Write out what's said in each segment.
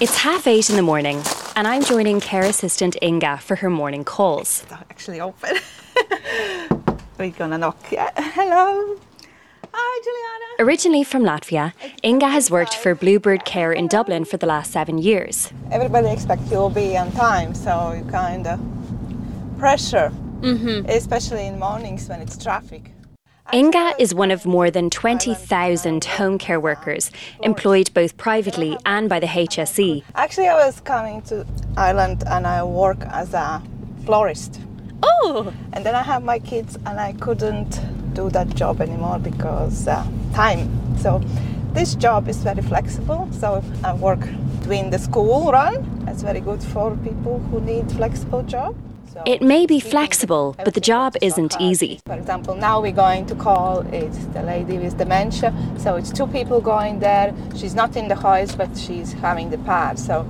It's half eight in the morning, and I'm joining care assistant Inga for her morning calls. It's actually open. We're gonna knock. Yeah. Hello. Hi, Juliana. Originally from Latvia, Inga has worked for Bluebird Care in Dublin for the last seven years. Everybody expects you'll be on time, so you kind of pressure, mm-hmm. especially in mornings when it's traffic. Inga is one of more than 20,000 home care workers employed both privately and by the HSE. Actually, I was coming to Ireland and I work as a florist. Oh! And then I have my kids and I couldn't do that job anymore because uh, time. So this job is very flexible. So I work between the school run. That's very good for people who need flexible job. So It may be flexible, but the job isn't easy. For example, now we're going to call it the lady with dementia. So it's two people going there. She's not in the house, but she's having the pad. So,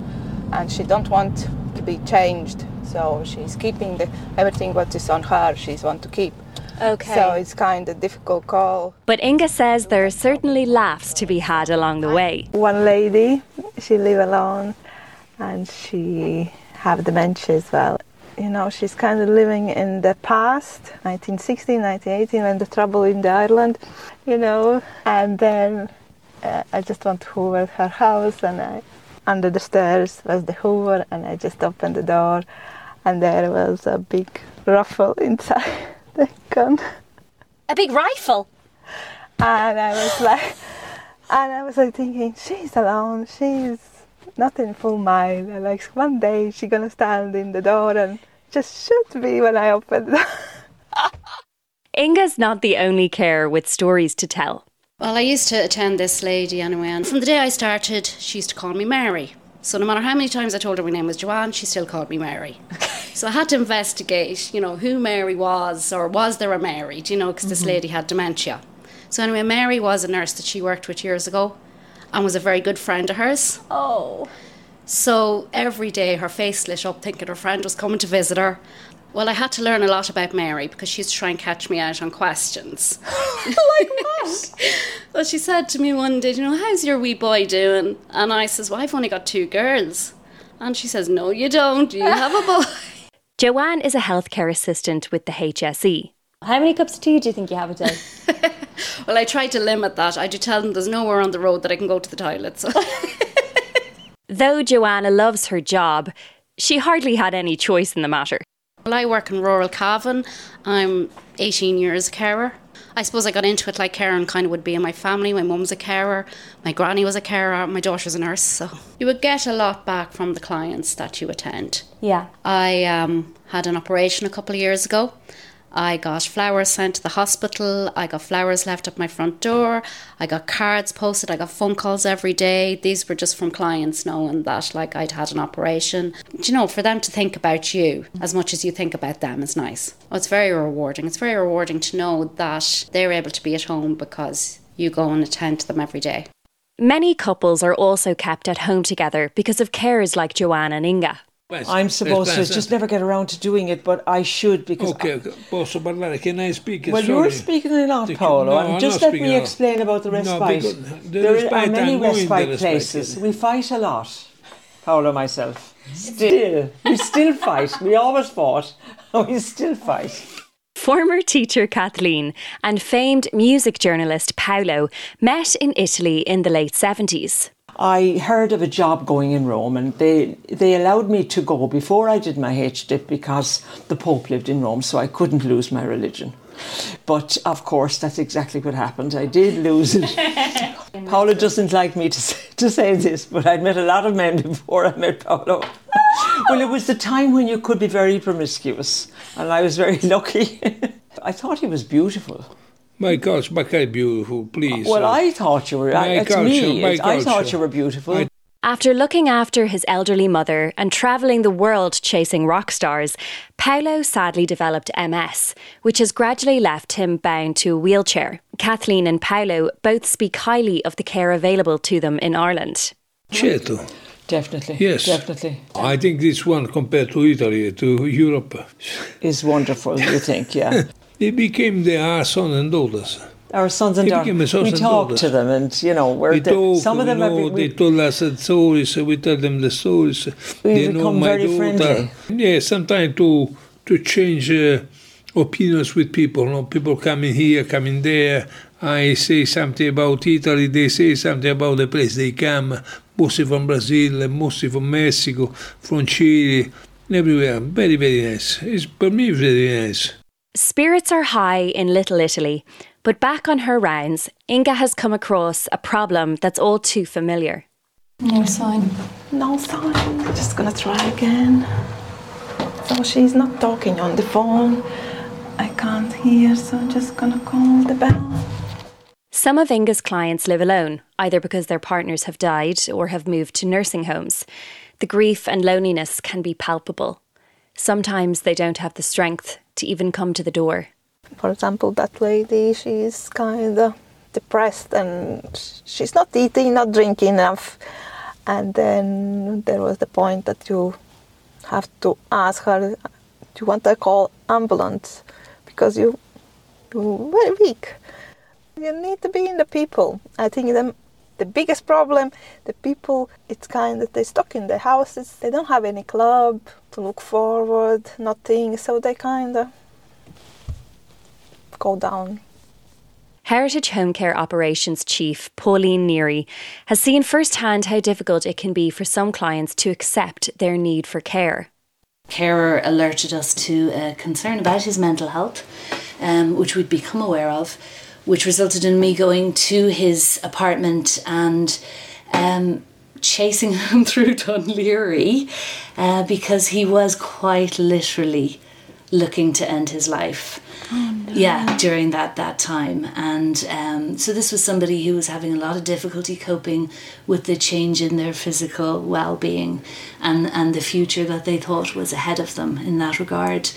and she don't want to be changed. So she's keeping the everything what is on her. She's want to keep. Okay. So it's kind of difficult call. But Inga says there are certainly laughs to be had along the way. One lady, she live alone, and she have dementia as well. You know, she's kind of living in the past, 1960, 1980, when the trouble in the Ireland, you know. And then uh, I just went to hoover her house, and I, under the stairs was the hoover, and I just opened the door, and there was a big ruffle inside the gun. A big rifle. And I was like, and I was like thinking, she's alone, she's not in full mind. And like one day she's gonna stand in the door and just shoot me when I open the door. Inga's not the only carer with stories to tell. Well, I used to attend this lady anyway, and from the day I started, she used to call me Mary. So no matter how many times I told her my name was Joanne, she still called me Mary. so I had to investigate, you know, who Mary was, or was there a Mary, do you know, because this mm-hmm. lady had dementia. So anyway, Mary was a nurse that she worked with years ago, and was a very good friend of hers. Oh. So every day her face lit up thinking her friend was coming to visit her. Well, I had to learn a lot about Mary because she used to try and catch me out on questions. like what? Well, she said to me one day, you know, how's your wee boy doing? And I says, well, I've only got two girls. And she says, no, you don't. You have a boy. Joanne is a healthcare assistant with the HSE. How many cups of tea do you think you have a day? well, I try to limit that. I do tell them there's nowhere on the road that I can go to the toilet. So. Though Joanne loves her job, she hardly had any choice in the matter. well, I work in rural Cavan. I'm 18 years a carer. I suppose I got into it like caring kind of would be in my family. My mum's a carer, my granny was a carer, my daughter's a nurse. So you would get a lot back from the clients that you attend. yeah. I um, had an operation a couple of years ago. I got flowers sent to the hospital. I got flowers left at my front door. I got cards posted. I got phone calls every day. These were just from clients knowing that, like, I'd had an operation. Do you know, for them to think about you as much as you think about them is nice. Oh, it's very rewarding. It's very rewarding to know that they're able to be at home because you go and attend to them every day. Many couples are also kept at home together because of carers like Joanne and Inga. I'm supposed to just never get around to doing it, but I should because. Ok, posso parlare? Can I speak? Well, Sorry. you're speaking a lot, Paolo, no, just let me a lot. explain about the respite. because the there respite, are many I'm going the respite respite. places. We fight a lot, Paolo myself. Still, we still fight. We always fought. We still fight. Former teacher Kathleen and famed music journalist Paolo met in Italy in the late 70s. I heard of a job going in Rome, and they they allowed me to go before I did my HDIP because the Pope lived in Rome, so I couldn't lose my religion. But of course, that's exactly what happened. I did lose it. Paolo doesn't like me to say, to say this, but I'd met a lot of men before I met Paolo. well, it was the time when you could be very promiscuous, and I was very lucky. I thought he was beautiful. My gosh, my God, beautiful, please. Well, uh, I thought you were. my It's culture, me. my It's- I thought you were beautiful. I- After looking after his elderly mother and travelling the world chasing rock stars, Paolo sadly developed MS, which has gradually left him bound to a wheelchair. Kathleen and Paolo both speak highly of the care available to them in Ireland. Certo. Definitely. Yes. Definitely. I think this one compared to Italy, to Europe, Is wonderful, you think, yeah. they became the our son and daughters. our sons and They daughters, sons we talk to them, and you know, we're We the, talk, some of them have know, been- they we- told us the stories, we tell them the stories. We they know become my very daughter. friendly. Yeah, sometimes to to change uh, opinions with people. You know, people coming here, coming there. I say something about Italy, they say something about the place they come, mostly from Brazil, mostly from Mexico, from Chile, everywhere. Very, very nice. It's, for me, very nice. Spirits are high in Little Italy, but back on her rounds, Inga has come across a problem that's all too familiar. No sign. No sign. Just gonna try again. So she's not talking on the phone. I can't hear, so I'm just gonna call the bell. Some of Inga's clients live alone, either because their partners have died or have moved to nursing homes. The grief and loneliness can be palpable. Sometimes they don't have the strength to even come to the door. For example, that lady, she's kind of depressed and she's not eating, not drinking enough. And then there was the point that you have to ask her, do you want to call ambulance? Because you, you're very weak. You need to be in the people. I think the, the biggest problem, the people, it's kind of, they're stuck in their houses. They don't have any club to look forward, nothing. So they kind of go down. Heritage Home Care Operations Chief Pauline Neary has seen firsthand how difficult it can be for some clients to accept their need for care. Carer alerted us to a concern about his mental health, um, which we'd become aware of, which resulted in me going to his apartment and um, chasing him through Dún Laoghaire uh, because he was quite literally looking to end his life. Yeah, during that that time, and um, so this was somebody who was having a lot of difficulty coping with the change in their physical well being, and and the future that they thought was ahead of them in that regard.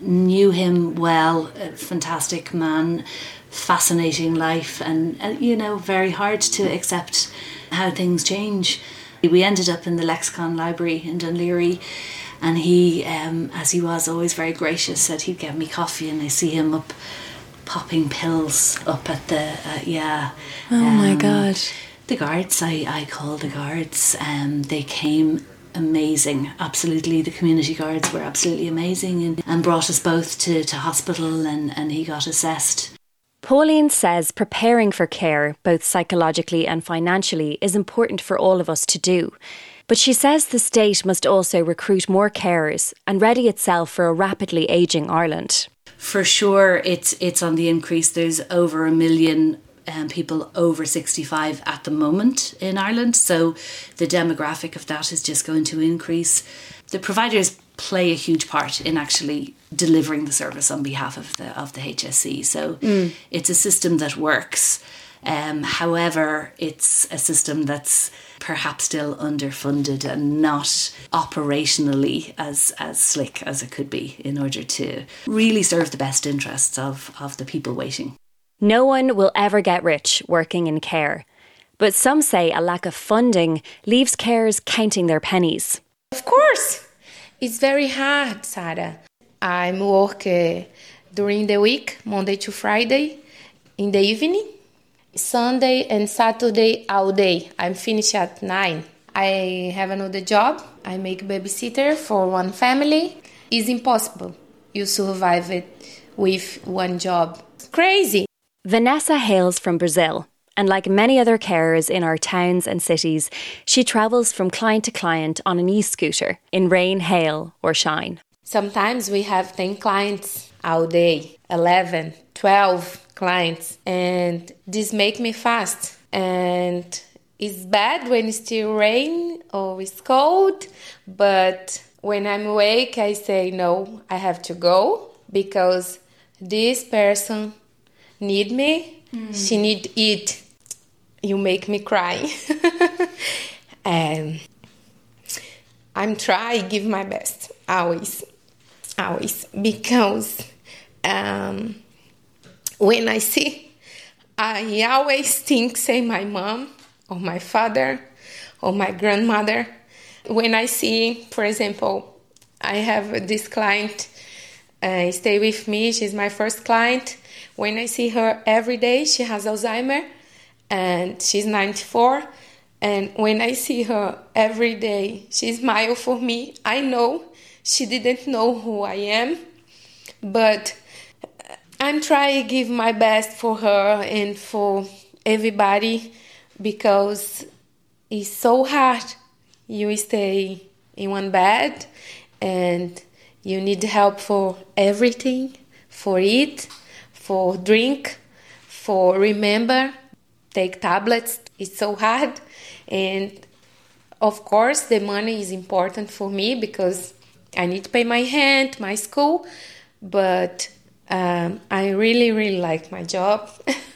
Knew him well, a fantastic man, fascinating life, and uh, you know very hard to accept how things change. We ended up in the Lexicon Library in Dún Laoghaire and he, um, as he was always very gracious, said he'd get me coffee, and I see him up popping pills up at the uh, yeah. Oh my um, God. The guards, I I called the guards. Um, they came amazing. Absolutely, the community guards were absolutely amazing, and, and brought us both to to hospital, and and he got assessed. Pauline says preparing for care, both psychologically and financially, is important for all of us to do. But she says the state must also recruit more carers and ready itself for a rapidly ageing Ireland. For sure, it's it's on the increase. There's over a million um, people over 65 at the moment in Ireland, so the demographic of that is just going to increase. The providers play a huge part in actually delivering the service on behalf of the of the HSE. So it's a system that works. Um, however, it's a system that's perhaps still underfunded and not operationally as, as slick as it could be in order to really serve the best interests of, of the people waiting. No one will ever get rich working in care. But some say a lack of funding leaves carers counting their pennies. Of course, it's very hard, Sarah. I'm work uh, during the week, Monday to Friday, in the evening, Sunday and Saturday all day. I'm finished at nine. I have another job. I make babysitter for one family. It's impossible. You survive it with one job. It's Crazy. Vanessa hails from Brazil, and like many other carers in our towns and cities, she travels from client to client on an e scooter in rain, hail, or shine. Sometimes we have 10 clients all day, 11, 12 clients, and this make me fast. And it's bad when it's still rain or it's cold, but when I'm awake, I say, no, I have to go because this person need me, she need it You make me cry. and I'm try give my best always, always because um, when I see, I always think say my mom or my father or my grandmother. When I see, for example, I have this client uh, stay with me. She's my first client. when I see her every day, she has Alzheimer and she's 94. And when I see her every day, she smiles for me. I know she didn't know who I am, but I'm trying to give my best for her and for everybody because it's so hard. You stay in one bed and you need help for everything for eat, for drink, for remember, take tablets. It's so hard. And of course, the money is important for me because I need to pay my rent, my school, but um, I really, really like my job.